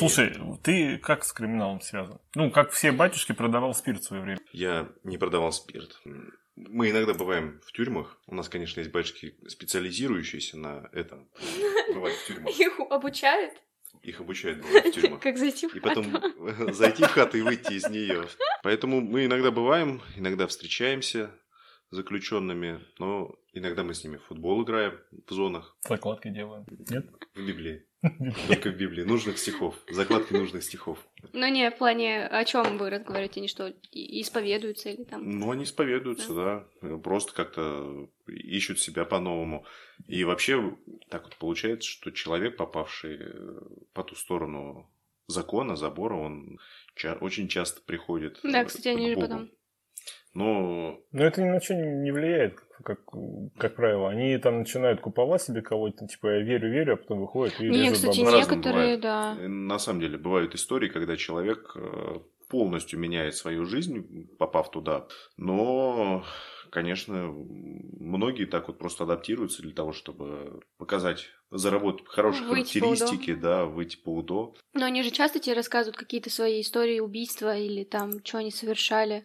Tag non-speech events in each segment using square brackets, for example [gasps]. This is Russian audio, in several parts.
Слушай, ты как с криминалом связан? Ну, как все батюшки продавал спирт в свое время. Я не продавал спирт. Мы иногда бываем в тюрьмах. У нас, конечно, есть батюшки, специализирующиеся на этом. Бывают в тюрьмах. Их обучают? Их обучают в тюрьмах. Как зайти в И хату. потом [laughs] зайти в хату и выйти из нее. Поэтому мы иногда бываем, иногда встречаемся с заключенными, но иногда мы с ними в футбол играем в зонах, Закладки делаем. Нет? в Библии. Только в Библии. Нужных стихов. Закладки нужных стихов. Ну не, в плане, о чем вы разговариваете, они что, исповедуются или там? Ну, они исповедуются, да. Просто как-то ищут себя по-новому. И вообще так вот получается, что человек, попавший э, по ту сторону закона, забора, он ча- очень часто приходит Да, э, кстати, они же потом- Но Но это ни на что не влияет, как, как, правило. Они там начинают куповать себе кого-то, типа, я верю, верю, а потом выходят и Не, режут кстати, бабла. Некоторые, бывает. да. э, на самом деле бывают истории, когда человек э, полностью меняет свою жизнь, попав туда. Но, конечно, многие так вот просто адаптируются для того, чтобы показать, заработать хорошие Выйти по характеристики, да, выйти по УДО. Но они же часто тебе рассказывают какие-то свои истории убийства или там, что они совершали.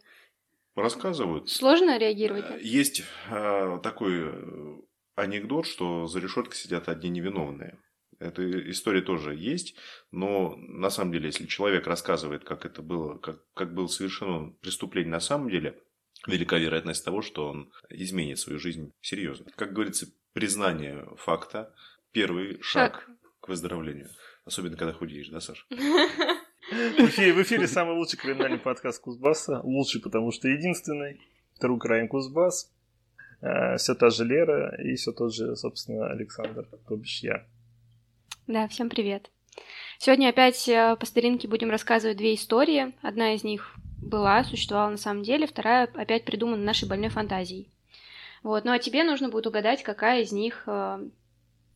Рассказывают. Сложно реагировать? Э, Есть э, такой э, анекдот, что за решеткой сидят одни невиновные. Эта история тоже есть, но на самом деле, если человек рассказывает, как это было, как, как было совершено преступление на самом деле, велика вероятность того, что он изменит свою жизнь серьезно. Как говорится, признание факта – первый шаг, Шаг. к выздоровлению. Особенно, когда худеешь, да, Саша? [laughs] В эфире, в эфире самый лучший криминальный подкаст Кузбасса. Лучший, потому что единственный. True Crime Кузбасс. все та же Лера и все тот же, собственно, Александр, то бишь я. Да, всем привет. Сегодня опять э, по старинке будем рассказывать две истории. Одна из них была, существовала на самом деле, вторая опять придумана нашей больной фантазией. Вот, ну а тебе нужно будет угадать, какая из них э,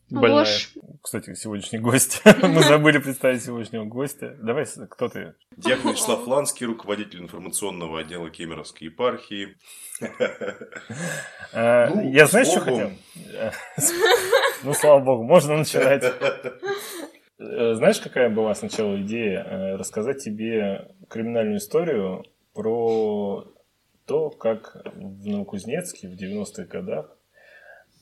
Больная. ложь. Кстати, сегодняшний гость. [laughs] Мы [laughs] забыли представить сегодняшнего гостя. Давай, кто ты? Диакон Вячеслав Ланский, руководитель информационного отдела Кемеровской епархии. [laughs] Ну, Я знаешь, с что хотел? Ну, слава богу, можно начинать. Э, Знаешь, какая была сначала идея? Э, Рассказать тебе криминальную историю про то, как в Новокузнецке в 90-х годах э,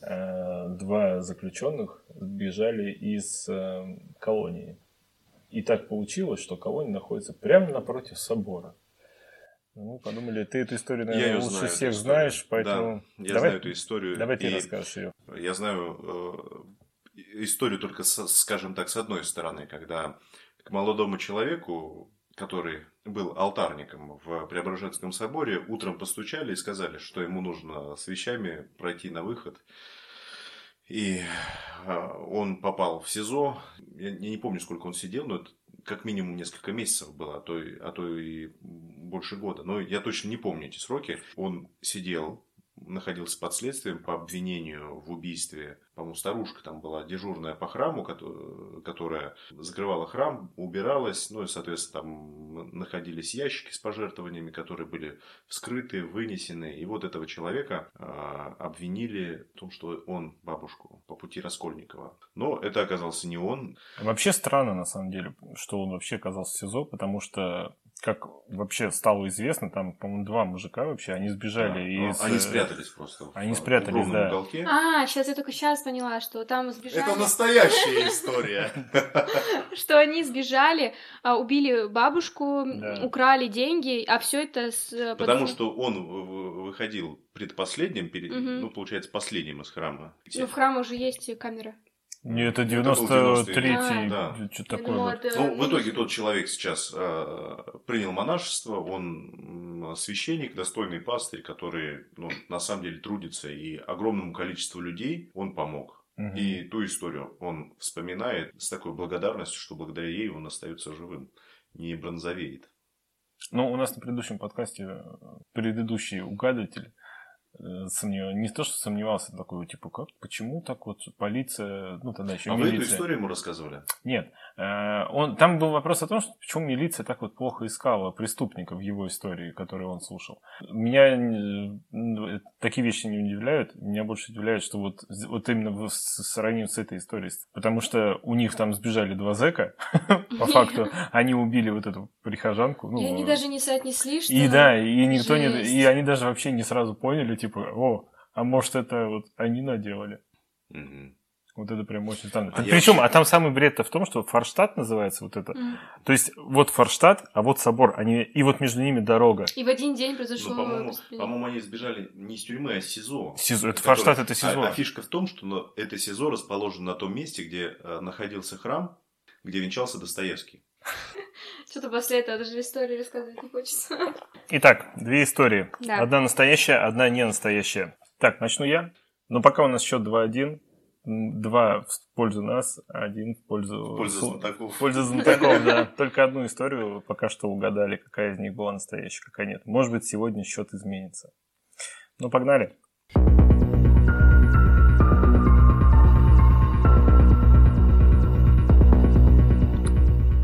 два заключенных сбежали из э, колонии. И так получилось, что колония находится прямо напротив собора. Ну, подумали, ты эту историю, Я наверное, ее лучше знаю, всех знаешь, поэтому Да, я давай, знаю эту историю. давай ты расскажешь ее. Я знаю э, историю только, с- скажем так, с одной стороны, когда к молодому человеку, который был алтарником в Преображенском соборе, утром постучали и сказали, что ему нужно с вещами пройти на выход. И э, он попал в СИЗО. Я не помню, сколько он сидел, но это как минимум несколько месяцев было, а то, а то и больше года. Но я точно не помню эти сроки. Он сидел, находился под следствием по обвинению в убийстве. По-моему, старушка там была дежурная по храму, кото- которая закрывала храм, убиралась. Ну и, соответственно, там находились ящики с пожертвованиями, которые были вскрыты, вынесены. И вот этого человека а, обвинили в том, что он бабушку по пути Раскольникова. Но это оказался не он. Вообще странно, на самом деле, что он вообще оказался в СИЗО, потому что, как вообще стало известно, там, по-моему, два мужика вообще, они сбежали Да, из... Они э, спрятались просто. они в спрятались, да. уголке. А, сейчас я только сейчас поняла, что там сбежали. Это настоящая история. [laughs] Что они сбежали, а, убили бабушку, украли деньги, а все это с... э, Потому что он выходил предпоследним, ну, получается, последним из храма. Ну, в храме уже есть камера. Не, это Это был 93-й, Да. что-то такое. думала, вот. это Ну, в итоге тот человек сейчас э, принял монашество, он священник, достойный пастырь, который ну, на самом деле трудится, и огромному количеству людей он помог. Мгм. И ту историю он вспоминает с такой благодарностью, что благодаря ей он остается живым, не бронзовеет. Ну, у нас на предыдущем подкасте э, предыдущий угадыватель э, сомнев- не то, что сомневался, такой, типа, как, почему так вот полиция, ну, тогда еще А вы эту милиция. историю ему рассказывали? Нет, Э, он, там был вопрос о том, что почему милиция так вот плохо искала преступников в его истории, которые он слушал. Меня э, такие вещи не удивляют. Меня больше удивляет, что вот, вот именно сравнив с этой историей. Потому что у них там сбежали два зэка, [laughs] по факту. Они убили вот эту прихожанку. Ну, и они даже не соотнесли, что... И да, и никто не... И они даже вообще не сразу поняли, типа, о, а может это вот они наделали. Вот это прям очень странно. А Причем, вообще... а там самый бред-то в том, что Форштадт называется вот это. Mm. То есть вот Форштадт, а вот собор, они и вот между ними дорога. И в один день произошло. Ну, по-моему, по-моему, они сбежали не из тюрьмы, а из СИЗО. СИЗО. Это который... Форштадт, это СИЗО. А, а фишка в том, что ну, это СИЗО расположено на том месте, где э, находился храм, где венчался Достоевский. [laughs] Что-то после этого даже истории рассказывать не хочется. [laughs] Итак, две истории. Да. Одна настоящая, одна не настоящая. Так, начну я. Но пока у нас счет 2-1, два в пользу нас, один в пользу... В пользу знатоков. В пользу знатоков, да. Только одну историю пока что угадали, какая из них была настоящая, какая нет. Может быть, сегодня счет изменится. Ну, погнали.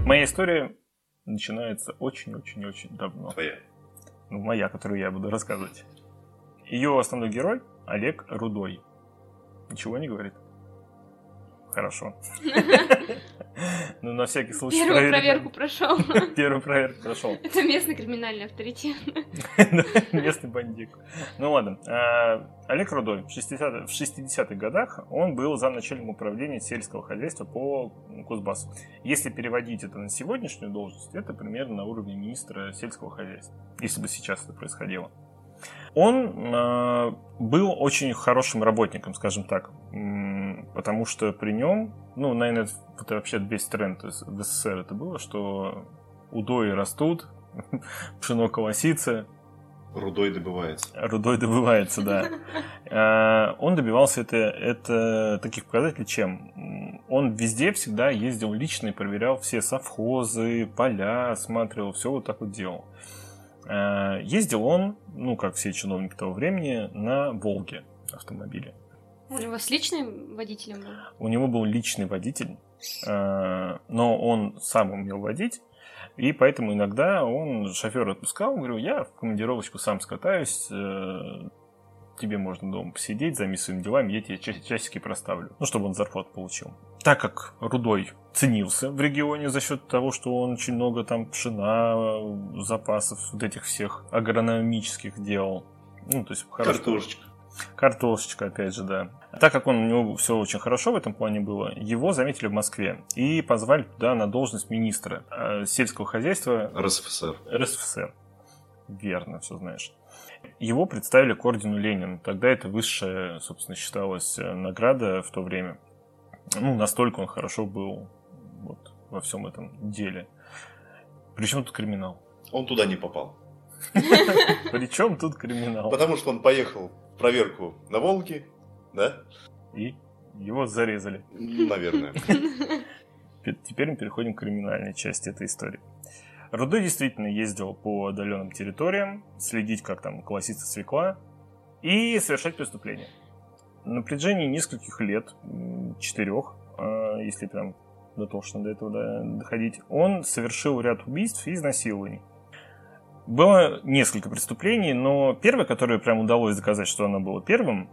Моя история начинается очень-очень-очень давно. Твоя? Ну, моя, которую я буду рассказывать. Ее основной герой Олег Рудой. Ничего не говорит? Хорошо. [laughs] Ну, на всякий случай. Первую проверку прошел. [laughs] Первую проверку прошел. Это местный криминальный авторитет. [laughs] Местный бандик. Ну ладно. А, Олег Рудой в 60-х годах он был замначальником управления сельского хозяйства по Кузбассу. Если переводить это на сегодняшнюю должность, это примерно на уровне министра сельского хозяйства. Если бы сейчас это происходило. Он э, был очень хорошим работником, скажем так, потому что при нем, ну, наверное, это вообще весь тренд в СССР это было, что удои растут, [laughs] пшено колосится. Рудой добывается. Рудой добывается, да. [laughs] Э, он добивался это, это таких показателей чем? Он везде всегда ездил лично и проверял все совхозы, поля, осматривал, все вот так вот делал. Э, ездил он, ну, как все чиновники того времени, на «Волге» автомобиле. У него с личным водителем был? У него был личный водитель, э, но он сам умел водить, и поэтому иногда он шофера отпускал, говорю, я в командировочку сам скатаюсь, э, тебе можно дома посидеть, займись своими делами, я тебе часики проставлю. Ну, чтобы он зарплату получил. Так как Рудой ценился в регионе за счет того, что он очень много там пшена, запасов вот этих всех агрономических делал. Ну, то есть хорошо. Картошечка. Картошечка, опять же, да. Так как он, у него все очень хорошо в этом плане было, его заметили в Москве и позвали туда на должность министра э, сельского хозяйства РСФСР. РСФСР. Верно, все знаешь. Его представили к ордену Ленина. Тогда это высшая, собственно, считалась э, награда в то время. Ну, настолько он хорошо был вот, во всем этом деле. Причем тут криминал? Он туда не попал. [laughs] Причем тут криминал? Потому что он поехал в проверку на Волге, да? И его зарезали. Наверное. [laughs] Теперь мы переходим к криминальной части этой истории. Рудой действительно ездил по отдаленным территориям, следить, как там колосится свекла, и совершать преступления. На протяжении нескольких лет, четырех, а, если прям дотошно до этого доходить, он совершил ряд убийств и изнасилований. Было несколько преступлений, но первое, которое прям удалось доказать, что оно было первым,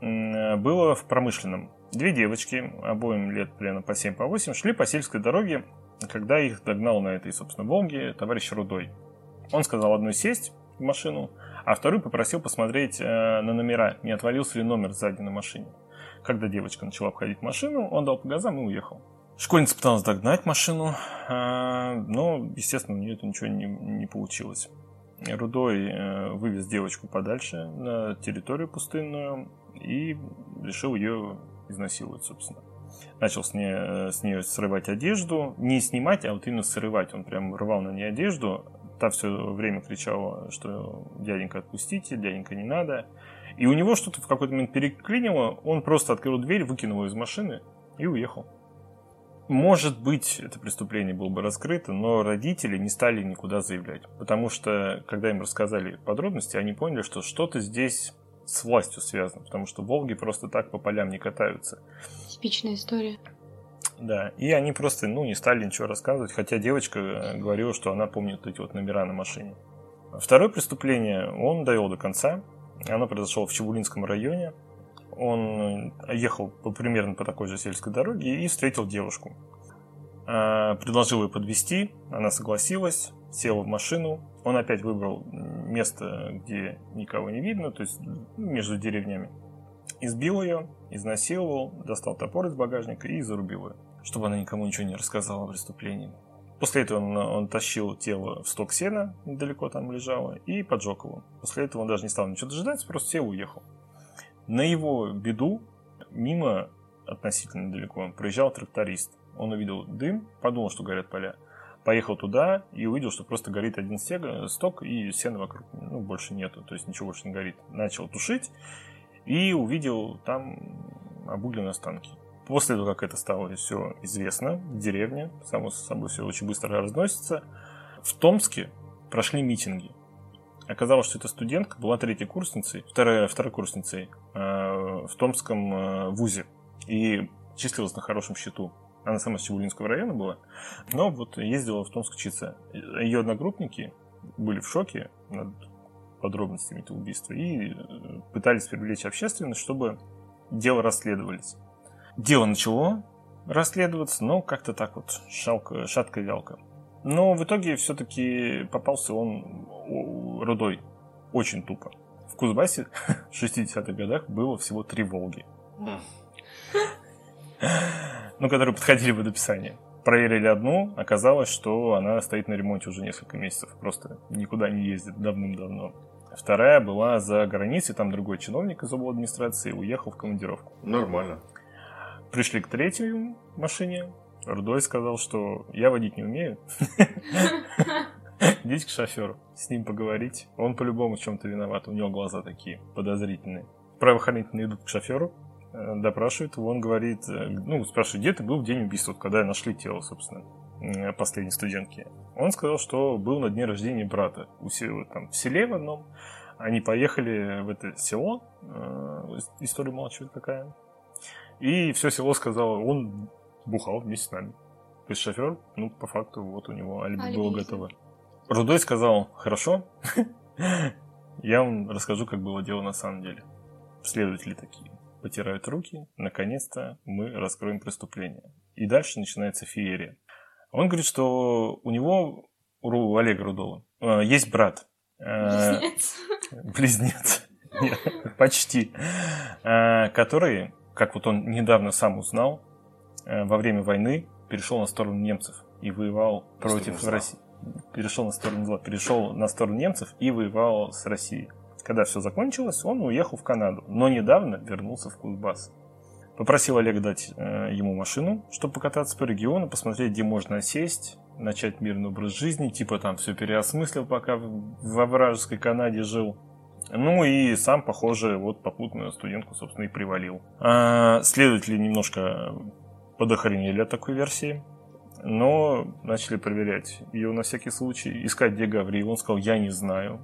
было в промышленном. Две девочки, обоим лет примерно по 7-8, по 8, шли по сельской дороге когда их догнал на этой, собственно, Волге товарищ Рудой. Он сказал одной сесть в машину, а второй попросил посмотреть э, на номера, не отвалился ли номер сзади на машине. Когда девочка начала обходить машину, он дал по газам и уехал. Школьница пыталась догнать машину, э, но, естественно, у нее это ничего не, не получилось. Рудой э, вывез девочку подальше на территорию пустынную и решил ее изнасиловать, собственно начал с нее, с нее срывать одежду. Не снимать, а вот именно срывать. Он прям рвал на ней одежду. Та все время кричала, что дяденька отпустите, дяденька не надо. И у него что-то в какой-то момент переклинило. Он просто открыл дверь, выкинул ее из машины и уехал. Может быть, это преступление было бы раскрыто, но родители не стали никуда заявлять. Потому что, когда им рассказали подробности, они поняли, что что-то здесь с властью связано, потому что Волги просто так по полям не катаются. Типичная история. Да, и они просто, ну, не стали ничего рассказывать, хотя девочка э, говорила, что она помнит эти вот номера на машине. Второе преступление он довел до конца. Оно произошло в Чебулинском районе. Он ехал по, примерно по такой же сельской дороге и встретил девушку. А, предложил ее подвести, она согласилась, села в машину. Он опять выбрал место, где никого не видно, то есть ну, между деревнями. Избил ее, изнасиловал, достал топор из багажника и зарубил ее, чтобы она никому ничего не рассказала о преступлении. После этого он, он тащил тело в сток сена, недалеко там лежало, и поджег его. После этого он даже не стал ничего дожидаться, просто сел и уехал. На его беду мимо относительно далеко проезжал тракторист. Он увидел дым, подумал, что горят поля. Поехал туда и увидел, что просто горит один стег, сток и сена вокруг ну, больше нету, то есть ничего больше не горит. Начал тушить и увидел там обугленные останки. После того, как это стало все известно в деревне, само собой все очень быстро разносится, в Томске прошли митинги. Оказалось, что эта студентка была третьей курсницей, второй, второкурсницей э, в Томском э, вузе и числилась на хорошем счету. Она сама с Чебулинского района была, но вот ездила в Томск учиться. Ее одногруппники были в шоке над подробностями этого убийства и э, пытались привлечь общественность, чтобы дело расследовались. Дело начало расследоваться, но как-то так вот шалко, шатко вялко. Но в итоге все-таки попался он рудой очень тупо. В Кузбассе [laughs] в 60-х годах было всего три «Волги». Ну, которые подходили под описание. Проверили одну, оказалось, что она стоит на ремонте уже несколько месяцев. Просто никуда не ездит давным-давно. Вторая была за границей, там другой чиновник из обл. администрации уехал в командировку. Нормально. Пришли к третьей машине. Рудой сказал, что я водить не умею. [laughs] Идите к шоферу, с ним поговорить. Он по-любому в чем-то виноват, у него глаза такие подозрительные. Правоохранительные идут к шоферу, э, допрашивают его, он говорит, э, ну, спрашивает, где ты был в день убийства, когда нашли тело, собственно, последней студентки. Он сказал, что был на дне рождения брата у там, в селе в одном. Они поехали в это село, э, история молчит какая, и все село сказало, он бухал вместе с нами. То есть шофер, ну, по факту, вот у него алиби, алиби было готово. Рудой сказал, хорошо, [laughs] я вам расскажу, как было дело на самом деле. Следователи такие потирают руки, наконец-то мы раскроем преступление. И дальше начинается феерия. Он говорит, что у него, у Олега Рудова, э, есть брат. Э, Близнец. Близнец. Нет, почти. Э, который как вот он недавно сам узнал, во время войны перешел на сторону немцев и воевал против России. Перешел на сторону зла, перешел на сторону немцев и воевал с Россией. Когда все закончилось, он уехал в Канаду, но недавно вернулся в Кузбасс. Попросил Олега дать э, ему машину, чтобы покататься по региону, посмотреть, где можно сесть, начать мирный образ жизни, типа там все переосмыслил, пока во вражеской Канаде жил. Ну и сам, похоже, вот попутную студентку, собственно, и привалил. А следователи немножко подохренели от такой версии, но начали проверять ее на всякий случай, искать, где Гаврил. Он сказал, я не знаю.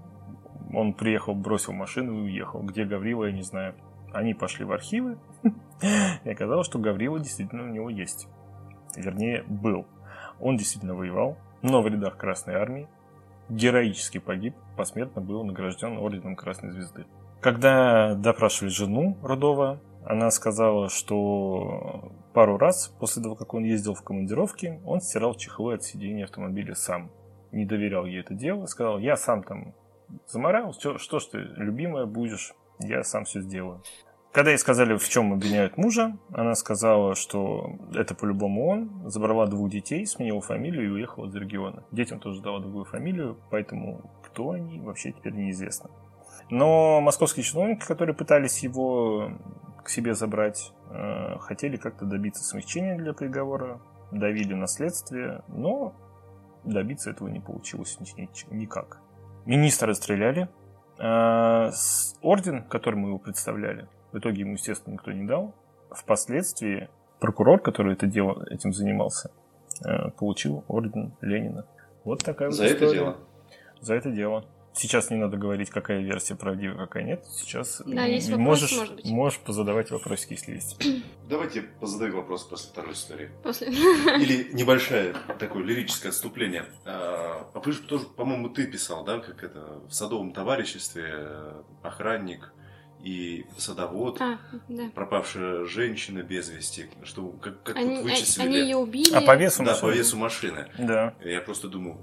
Он приехал, бросил машину и уехал. Где Гаврила, я не знаю. Они пошли в архивы, [laughs] и оказалось, что Гаврила действительно у него есть. Вернее, был. Он действительно воевал, но в рядах Красной Армии, героически погиб, посмертно был награжден орденом Красной Звезды. Когда допрашивали жену Рудова, она сказала, что пару раз после того, как он ездил в командировки, он стирал чехлы от сидения автомобиля сам. Не доверял ей это дело, сказал, я сам там заморал, что, что ж ты, любимая будешь, я сам все сделаю. Когда ей сказали, в чем обвиняют мужа, она сказала, что это по-любому он, забрала двух детей, сменила фамилию и уехала из региона. Детям тоже дала другую фамилию, поэтому кто они, вообще теперь неизвестно. Но московские чиновники, которые пытались его к себе забрать, э, хотели как-то добиться смягчения для приговора, давили на следствие, но добиться этого не получилось никак. Министра расстреляли. Э, орден, которым мы его представляли, в итоге ему, естественно, никто не дал. Впоследствии прокурор, который это дело, этим занимался, э, получил орден Ленина. Вот такая За вот это дело? За это дело. Сейчас не надо говорить, какая версия правдива, какая нет. Сейчас Да, есть вопросы, можешь, может быть. можешь позадавать вопросики, если есть. [clears throat] Давайте позадаю вопрос после второй истории. После... Или небольшое такое лирическое отступление. А а вы же тоже, по-моему, ты писал, да, как это, в садовом товариществе э, охранник и садовод, А, да. пропавшая женщина без вести, что как, как Они, вот а- вычислили. они ее убили. А по весу Да, машины? по весу машины. Да. Я просто думаю,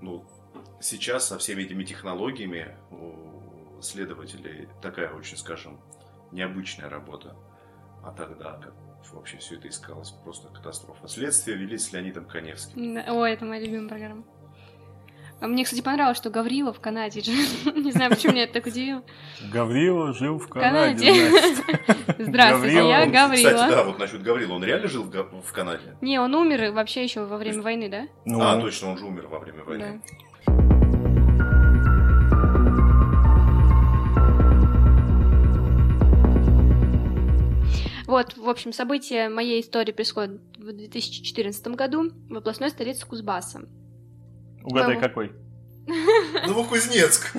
ну, сейчас со всеми этими технологиями у следователей такая очень, скажем, необычная работа. А тогда как вообще все это искалось просто катастрофа. Следствие вели с Леонидом Коневским. Ой, это моя любимая программа. А мне, кстати, понравилось, что Гаврила в Канаде. же. [laughs] Не знаю, почему меня это так удивило. Гаврила жил в Канаде. [laughs] Здравствуйте, я Он, Кстати, да, вот насчет Гаврила. Он реально жил в Канаде? Не, он умер вообще еще во время войны, да? Ну, А, точно, он же умер во время войны. Вот, в общем, события моей истории происходят в 2014 году в областной столице Кузбасса. угадай, Кого? какой. Новокузнецк!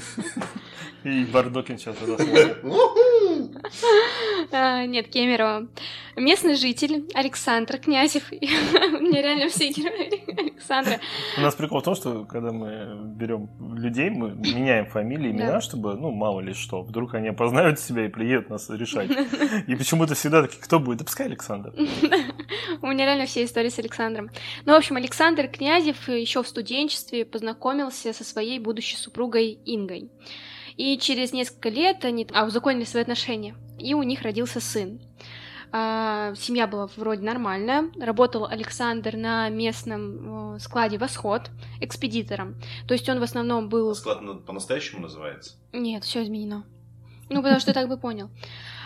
И Бардокин сейчас разослал. [laughs] [laughs] А, нет, Кемерово. Местный житель Александр Князев. [laughs] Мне реально все герои Александра. У нас прикол в том, что когда мы берем людей, мы меняем фамилии, имена, чтобы, ну, мало ли что, вдруг они опознают себя и приедут нас решать. [laughs] И почему-то всегда такие, кто будет? Да пускай Александр. У меня реально все истории с Александром. Ну, в общем, Александр Князев еще в студенчестве познакомился со своей будущей супругой Ингой. И через несколько лет они а, узаконили свои отношения. И у них родился сын. А, семья была вроде нормальная. Работал Александр на местном складе «Восход» экспедитором. То есть он в основном был... Склад на- по-настоящему называется? Нет, все изменено. Ну, потому что так бы понял.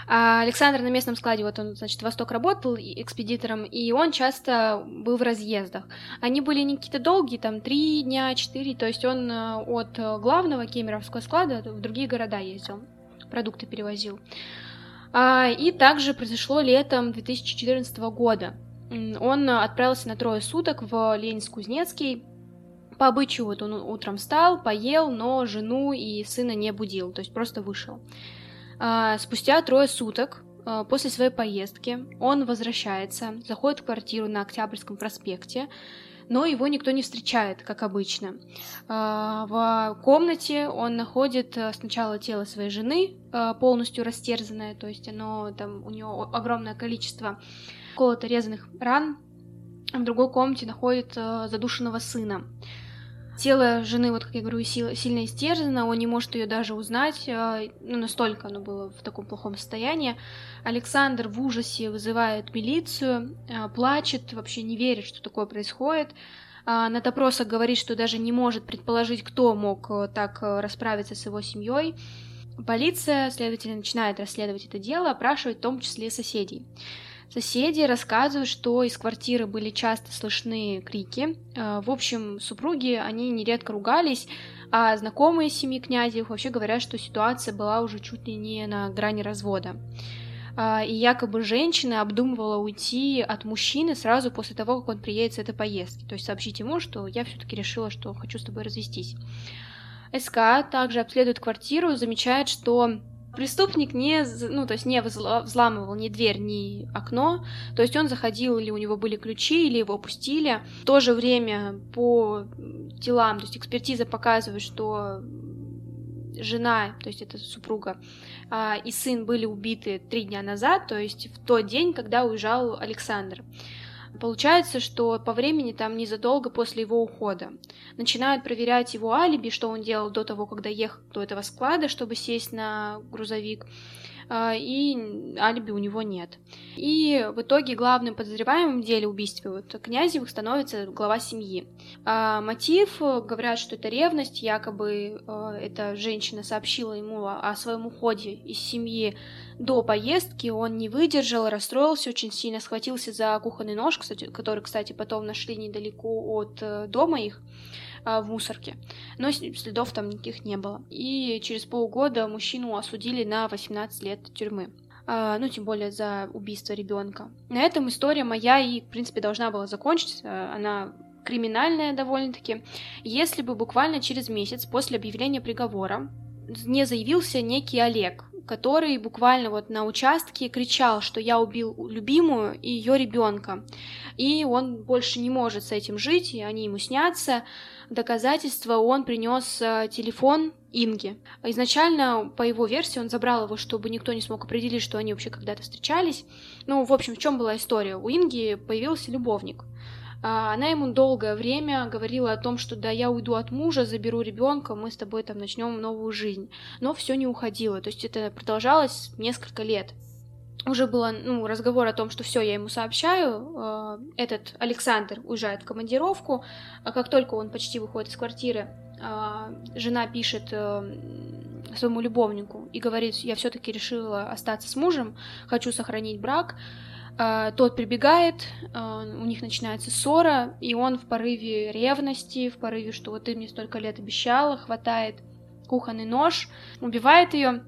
А Александр на местном складе, вот он, значит, Восток работал экспедитором, и он часто был в разъездах. Они были не какие-то долгие, там, три дня, четыре, то есть он э, от главного кемеровского склада в другие города ездил, продукты перевозил. А, и также произошло летом 2014 года. Он отправился на трое суток в Ленинск-Кузнецкий, по обычаю вот он утром встал, поел, но жену и сына не будил, то есть просто вышел. А, Спустя трое суток а, после своей поездки он возвращается, заходит в квартиру на Октябрьском проспекте, но его никто не встречает, как обычно. А, В комнате он находит сначала тело своей жены, полностью растерзанное, то есть оно там у него огромное количество колото-резанных ран. В другой комнате находит задушенного сына. Тело жены, вот как я говорю, сил- сильно истерзано, он не может ее даже узнать, э, ну, настолько оно было в таком плохом состоянии. Александр в ужасе вызывает милицию, э, плачет, вообще не верит, что такое происходит. А, На допросах говорит, что даже не может предположить, кто мог э, так э, расправиться с его семьей. Полиция, следовательно, начинает расследовать это дело, опрашивать в том числе соседей. Соседи рассказывают, что из квартиры были часто слышны крики. Э, В общем, супруги, они нередко ругались, а знакомые семьи князев вообще говорят, что ситуация была уже чуть ли не на грани развода. А, И якобы женщина обдумывала уйти от мужчины сразу после того, как он приедет с этой поездки. То есть сообщить ему, что я все-таки решила, что хочу с тобой развестись. СК также обследует квартиру, замечает, что преступник не, ну, то есть не взла- взламывал ни дверь, ни окно, то есть он заходил, или у него были ключи, или его пустили. В то же время по делам, то есть экспертиза показывает, что жена, то есть это супруга, а, и сын были убиты три дня назад, то есть в тот день, когда уезжал Александр. Получается, что по времени там незадолго после его ухода. Начинают проверять его алиби, что он делал до того, когда ехал до этого склада, чтобы сесть на грузовик. А, И алиби у него нет. И в итоге главным подозреваемым в деле убийства вот Князевых становится глава семьи. А мотив, э, говорят, что это ревность, якобы э, эта женщина сообщила ему о, своем уходе из семьи до поездки, он не выдержал, расстроился очень сильно, схватился за кухонный нож, кстати, который, кстати, потом нашли недалеко от э, дома их в мусорке, но следов там никаких не было. И через полгода мужчину осудили на 18 лет тюрьмы. А, ну, тем более за убийство ребенка. На этом история моя и, в принципе, должна была закончиться. Она криминальная довольно-таки, если бы буквально через месяц после объявления приговора не заявился некий Олег, который буквально вот на участке кричал, что я убил любимую и ее ребенка. И он больше не может с этим жить, и они ему снятся. Доказательства он принес э, телефон Инги. Изначально, по его версии, он забрал его, чтобы никто не смог определить, что они вообще когда-то встречались. Ну, в общем, в чем была история? У Инги появился любовник. А, она ему долгое время говорила о том, что да, я уйду от мужа, заберу ребенка, мы с тобой там начнем новую жизнь. Но все не уходило. То есть это продолжалось несколько лет. Уже был ну, разговор о том, что все, я ему сообщаю. А, этот Александр уезжает в командировку. А как только он почти выходит из квартиры, жена пишет э, своему любовнику и говорит, я все-таки решила остаться с мужем, хочу сохранить брак. Тот прибегает, у них начинается ссора, и он в порыве ревности, в порыве, что вот ты мне столько лет обещала, хватает кухонный нож, убивает ее.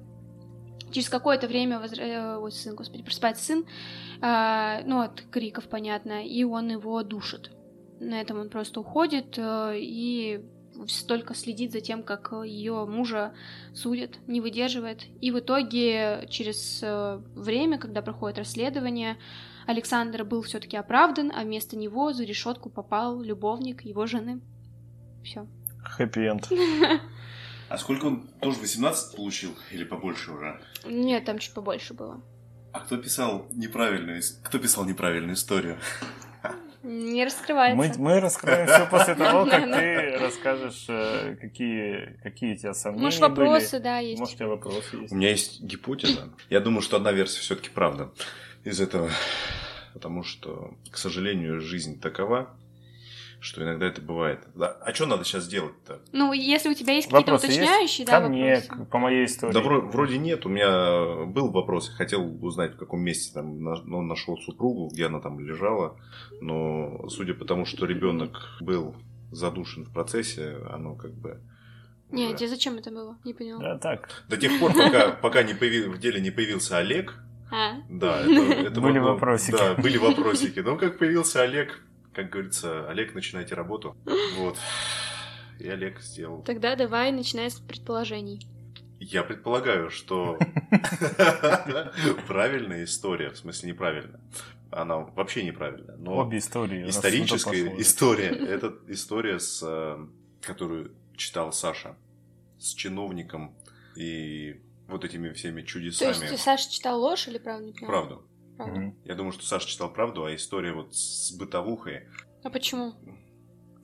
Через какое-то время возра... Э, ой, сын, господи, просыпается сын, а, ну, от криков, понятно, и он его душит. На этом он просто уходит э, и столько следит за тем, как ее мужа судят, не выдерживает. И в итоге через э, время, когда проходит расследование, Александр был все-таки оправдан, а вместо него за решетку попал любовник его жены. Все. Хэппи-энд. [laughs] А сколько он тоже 18 получил или побольше уже? Нет, там чуть побольше было. А кто писал неправильную, кто писал неправильную историю? Не раскрывается. Мы, мы раскроем все после того, как ты расскажешь, э, какие, какие у тебя сомнения Может, вопросы, да, есть. Может, у тебя вопросы есть. У меня есть гипотеза. Я думаю, что одна версия все-таки правда из этого. Потому что, к сожалению, жизнь такова, что иногда это бывает. Да. А что надо сейчас делать-то? Ну, если у тебя есть какие-то уточняющие, есть? да, Ко мне, вопросы? по моей истории. Да, вроде нет. У меня был вопрос. Хотел узнать, в каком месте там он нашел супругу, где она там лежала. Но судя по тому, что ребенок был задушен в процессе, оно как бы нет, тебе зачем это было? Не поняла. Да, так. До тех пор, пока, пока не появи... в деле не появился Олег. А? Да, это, это были было, вопросики. Да, были вопросики. Но как появился Олег, как говорится, Олег, начинайте работу. [gasps] Вот. И Олег сделал. Тогда давай начинай с предположений. Я предполагаю, что [laughs] правильная история, в смысле неправильная, она вообще неправильная. Но Обе истории. Историческая история. [laughs] Это история, с, э, которую читал Саша, с чиновником и вот этими всеми чудесами. То есть Саша читал ложь или правду? Правду. Правда. Я думаю, что Саша читал правду, а история вот с бытовухой. А почему?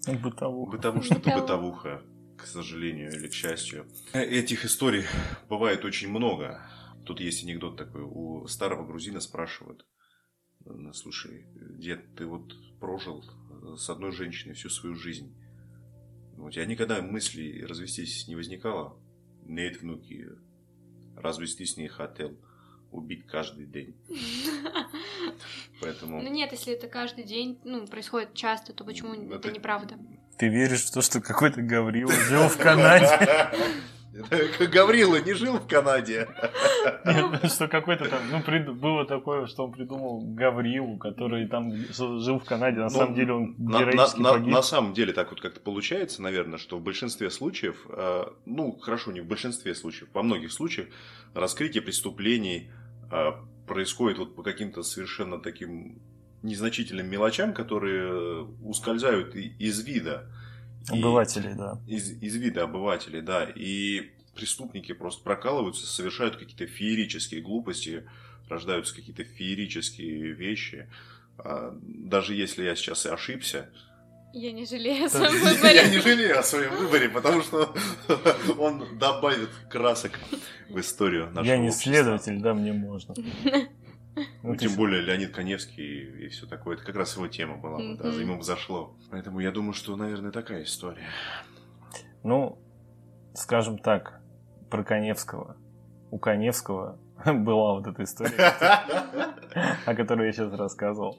Бытовуха. Потому что это бытовуха, к сожалению или к счастью. Этих историй бывает очень много. Тут есть анекдот такой. У старого грузина спрашивают. «Ну, Слушай, дед, ты вот прожил с одной женщиной всю свою жизнь. У тебя никогда мысли развестись не возникало? Нет, внуки, развестись не хотел убить каждый день. Поэтому... Ну нет, если это каждый день, ну, происходит часто, то почему это, это неправда? Ты веришь в то, что какой-то Гаврила жил в Канаде? Гаврила не жил в Канаде. Нет, что какой-то там, ну, прид... было такое, что он придумал Гаврилу, который там жил в Канаде, на ну, самом деле он героически на, погиб. На, на самом деле так вот как-то получается, наверное, что в большинстве случаев, э, ну, хорошо, не в большинстве случаев, во многих случаях раскрытие преступлений э, происходит вот по каким-то совершенно таким незначительным мелочам, которые ускользают из вида. Обывателей, да. Из, из вида обывателей, да. И преступники просто прокалываются, совершают какие-то феерические глупости, рождаются какие-то феерические вещи. А, даже если я сейчас и ошибся, я не жалею о своем выборе. Я не жалею о своем выборе, потому что [laughs] он добавит красок в историю нашего Я не следователь, да, мне можно. [laughs] Ну, тем более Леонид Коневский и, все такое. Это как раз его тема была, да, ему зашло. Поэтому я думаю, что, наверное, такая история. Ну, скажем так, про Коневского. У Коневского [laughs] была вот эта история, о которой я сейчас рассказывал.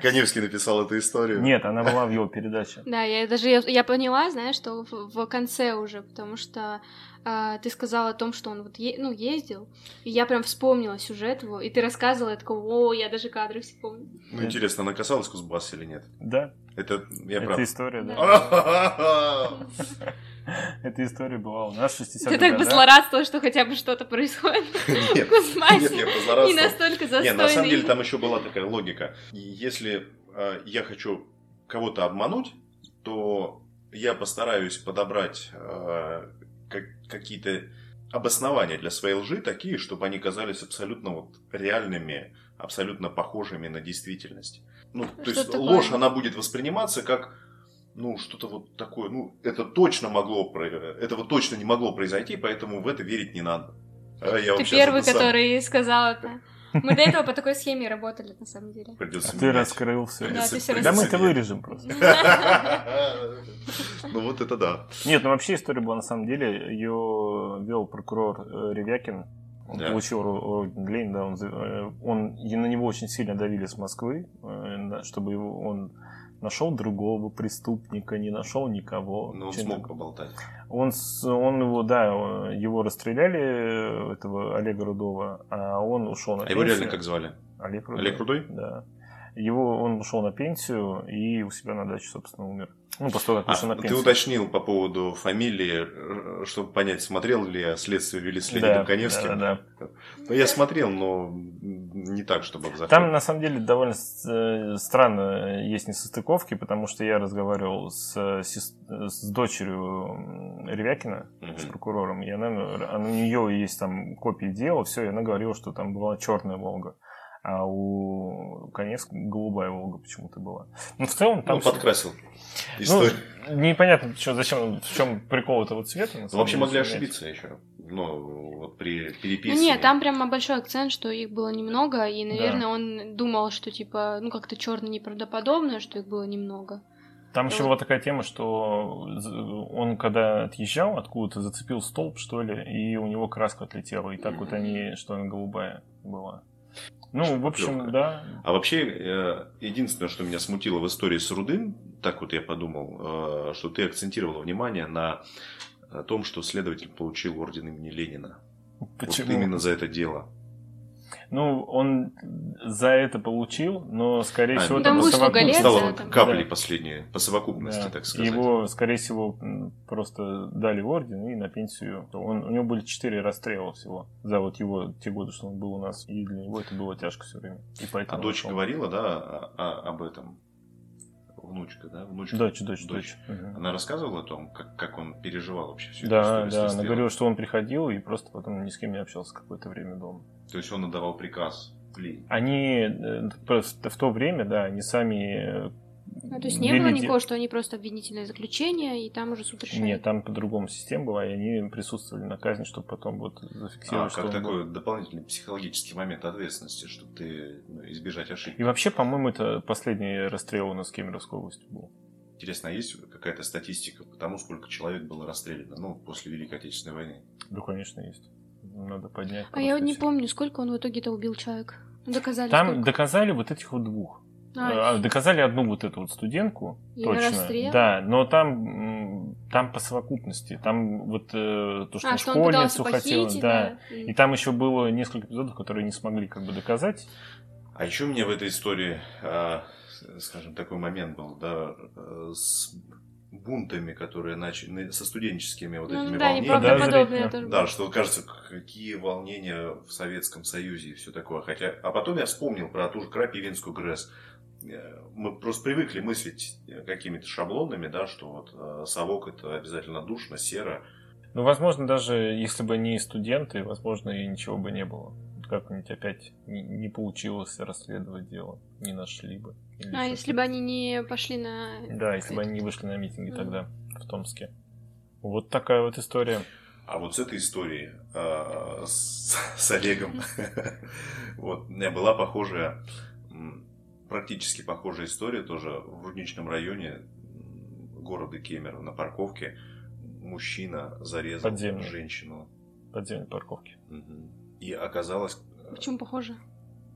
Каневский написал эту историю. Нет, она была в его передаче. Да, я даже я, поняла, знаешь, что в, конце уже, потому что а, ты сказал о том, что он вот ну, ездил, и я прям вспомнила сюжет его, и ты рассказывала, я такого, о, я даже кадры все помню. Ну, интересно, она касалась Кузбасса или нет? Да, Это я эта прав. история, да. [laughs] А, [laughs] Эта история была у нас в 60-х Ты так бы годах. злорадствовала, что хотя бы что-то происходит [laughs] Нет, [laughs] нет, я позлорадствовал. настолько застойный. Нет, на самом деле там еще была такая логика. Если э, я хочу кого-то обмануть, то я постараюсь подобрать как- какие-то обоснования для своей лжи такие, чтобы они казались абсолютно вот реальными, абсолютно похожими на действительность. Ну, то Что есть такое? ложь, она будет восприниматься как ну, что-то вот такое, ну, это точно могло, этого точно не могло произойти, поэтому в это верить не надо. А я Ты первый, это сам который сказал это. Мы до этого по такой схеме работали, на самом деле. придется А ты раскрыл все. Да, ты всё Да мы это вырежем просто. Ну вот это да. Нет, ну вообще история была на самом деле, ее вел прокурор э, Ревякин. Он Да. получил ро- орден Ленина, да, он, э, он, на него очень сильно давили с Москвы, э, чтобы его, он нашел другого преступника, не нашел никого. Но он Чем- смог поболтать. Он, он его, да, его расстреляли, этого Олега Рудова, а он ушел на А его пенсию. реально как звали? Олег Рудой. Олег Рудой? Да. Его, он ушел на пенсию и у себя на даче, собственно, умер. Ну, после того, как А, на ты пенсию. уточнил по поводу фамилии, э, чтобы понять, смотрел ли я следствие вели с Леонидом Да, Коневским. да, Ну, я смотрел, но не так, чтобы в захват. Там, на самом деле, довольно э, странно есть несостыковки, потому что я разговаривал с, сес- с дочерью Ревякина, Мгм. с прокурором, и она, а у нее есть там копии дела, все, и она говорила, что там была черная Волга. А у Коневского голубая Волга почему-то была. Ну, в целом, там Ну, подкрасил Ну, непонятно, что, зачем, в чем прикол этого цвета. Ну, вообще деле, могли ошибиться еще. Ну, вот при Ну переписке. нет, там прямо большой акцент, что их было немного, и, наверное, он думал, что типа, ну как-то черно неправдоподобно, что их было немного. Там еще была такая тема, что он когда отъезжал откуда-то, зацепил столб, что ли, и у него краска отлетела. И так вот они, что она голубая была. Ну, в общем, Шпаклевка. да. А вообще, э, единственное, что меня смутило в истории с Рудым, так вот я подумал, э, что ты акцентировал внимание на том, что следователь получил орден имени Ленина. Почему? Вот именно за это дело. Ну, он за это получил, но, скорее А, всего, ну, это по совокупности. Стало каплей Да. последней, по совокупности, Да. так сказать. Его, скорее всего, просто дали орден и на пенсию. Он, у него были четыре расстрела всего за вот его те годы, что он был у нас. И для него это было тяжко все время. И А поэтому дочь ушел. говорила, да, о- о- об этом? Внучка, да? Внучка. Дочь, дочь, дочь. Мгм. Она рассказывала о том, как, как он переживал вообще всю эту Да, историю да, она говорила, что он приходил и просто потом ни с кем не общался какое-то время дома. То есть он отдавал приказ Ли. Они э, просто в то время, да, они сами... Ну, то есть не было де- никакого, что они просто обвинительное заключение, и там уже суд решает. Нет, там по-другому система была, и они присутствовали на казни, чтобы потом вот А, зафиксировать, что как такой был. дополнительный психологический момент ответственности, чтобы ты ну, избежать ошибки. И вообще, по-моему, это последний расстрел у нас в Кемеровской области был. Интересно, а есть какая-то статистика по тому, сколько человек было расстреляно ну, после Великой Отечественной войны? Да, конечно, есть. Надо поднять. А я вот не помню, сколько он в итоге-то убил человек. Доказали Там сколько? доказали вот этих вот двух. А, А, Доказали одну вот эту вот студентку, И точно. Да, но там, там по совокупности. Там вот э, то, что а, он что он пытался школьницу хотел, похитить, да. да. И там еще было несколько эпизодов, которые не смогли как бы доказать. А еще у меня в этой истории, а, скажем, такой момент был, да, э, с бунтами, которые начали, со студенческими вот Ну этими да, волнениями. Да, тоже. Да, что кажется, какие волнения в Советском Союзе и все такое. Хотя, а потом я вспомнил про ту же Крапивинскую ГРЭС. Э, Мы просто привыкли мыслить какими-то шаблонами, да, что вот э, совок это обязательно душно, серо. Ну, возможно, даже если бы не студенты, возможно, и ничего бы не было. Как-нибудь опять не, получилось расследовать дело, не нашли бы. Или А если бы они не пошли на... Да, если бы они не вышли на митинги тогда в Томске. Вот такая вот история. А вот с этой историей э, с, с Олегом, [laughs] вот, была похожая, практически похожая история тоже в Рудничном районе города Кемерово на парковке. Мужчина зарезал Подземный. женщину. Подземной парковки. Мгм. И оказалось... Почему похоже?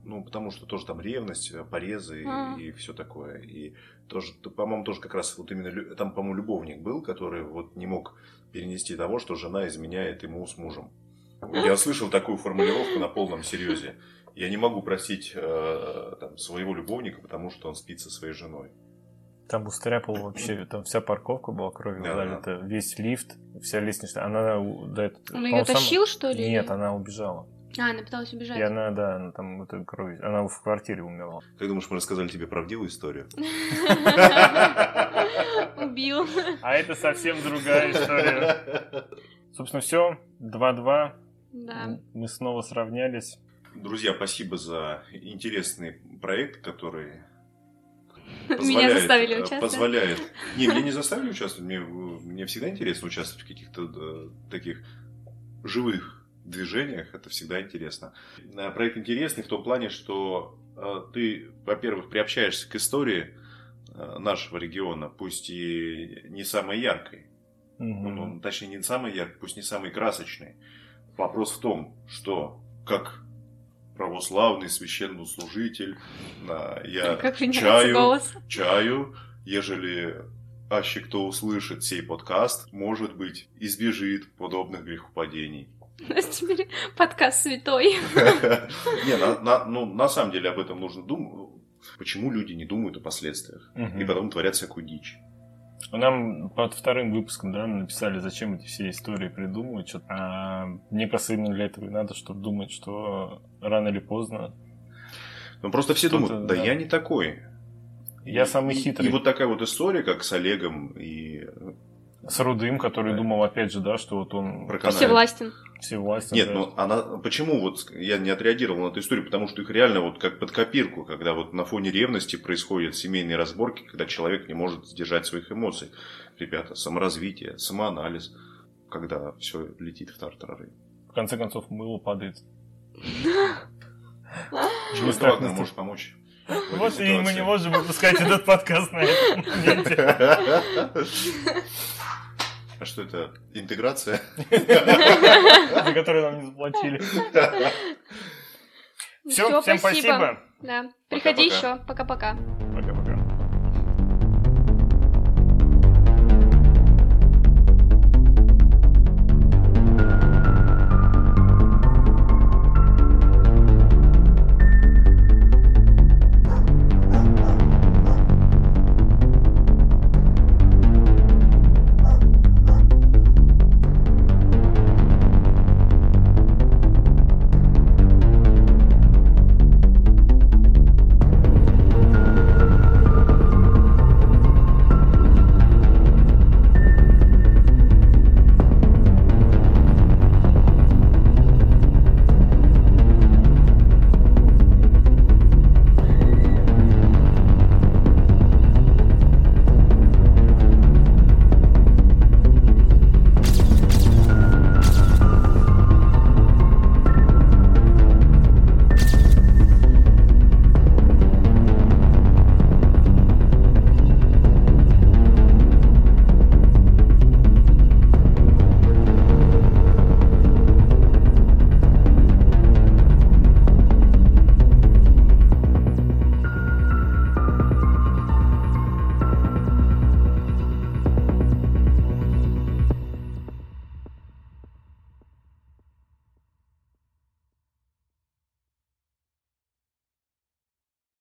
Ну, потому что тоже там ревность, э, порезы А. и, все такое. И тоже, по-моему, тоже как раз вот именно... Там, по-моему, любовник был, который вот не мог перенести того, что жена изменяет ему с мужем. Я [laughs] слышал такую формулировку на полном серьезе. Я не могу простить э, там, своего любовника, потому что он спит со своей женой. Там устряпал вообще, [laughs] там вся парковка была кровью Да, залита, весь лифт, вся лестничная. Она, да, это, Он ее сам- тащил, что ли? Нет, она убежала. А, она пыталась убежать. И она, да, она там вот этой кровью, она в квартире умерла. Как думаешь, мы рассказали тебе правдивую историю? [laughs] Убил. А это совсем другая история. [laughs] Собственно, все, 2-2. Да. Мы снова сравнялись. Друзья, спасибо за интересный проект, который [laughs] Меня заставили э, участвовать. Позволяет. [laughs] Не, меня не заставили участвовать. Мне, мне всегда интересно участвовать в каких-то э, таких живых движениях. Это всегда интересно. Э, Проект интересный в том плане, что э, ты, во-первых, приобщаешься к истории э, нашего региона, пусть и не самой яркой. Мгм. Ну, точнее, не самый яркий, пусть не самый красочный. Вопрос в том, что как православный священнослужитель, а, я Как чаю, голос. чаю, ежели аще кто услышит сей подкаст, может быть, избежит подобных грехопадений. У нас теперь подкаст святой. [laughs] Не, на, на- ну, на самом деле об этом нужно думать. Почему люди не думают о последствиях? И потом творят всякую дичь. Нам под вторым выпуском да, написали, зачем эти все истории придумывать. что-то. А мне именно для этого и надо, чтобы думать, что рано или поздно. Ну, просто все думают, да, да. я не такой. Я И- самый и- хитрый. И вот такая вот история, как с Олегом и... С Рудым, который Да. думал, опять же, да, что вот он Проканает. Всевластен. всевластен. Нет, да. ну она... Почему вот я не отреагировал на эту историю? Потому что их реально вот как под копирку, когда вот на фоне ревности происходят семейные разборки, когда человек не может сдержать своих эмоций. Ребята, саморазвитие, самоанализ, когда все летит в тартарары. В конце концов, мыло падает. [laughs] Страх Вагнер наступ- может помочь? Вот и мы не можем выпускать этот [laughs] подкаст на этом моменте. [laughs] А что это? Интеграция? [laughs] За который нам не заплатили. Все, всем спасибо. Да. Приходи еще. Пока-пока.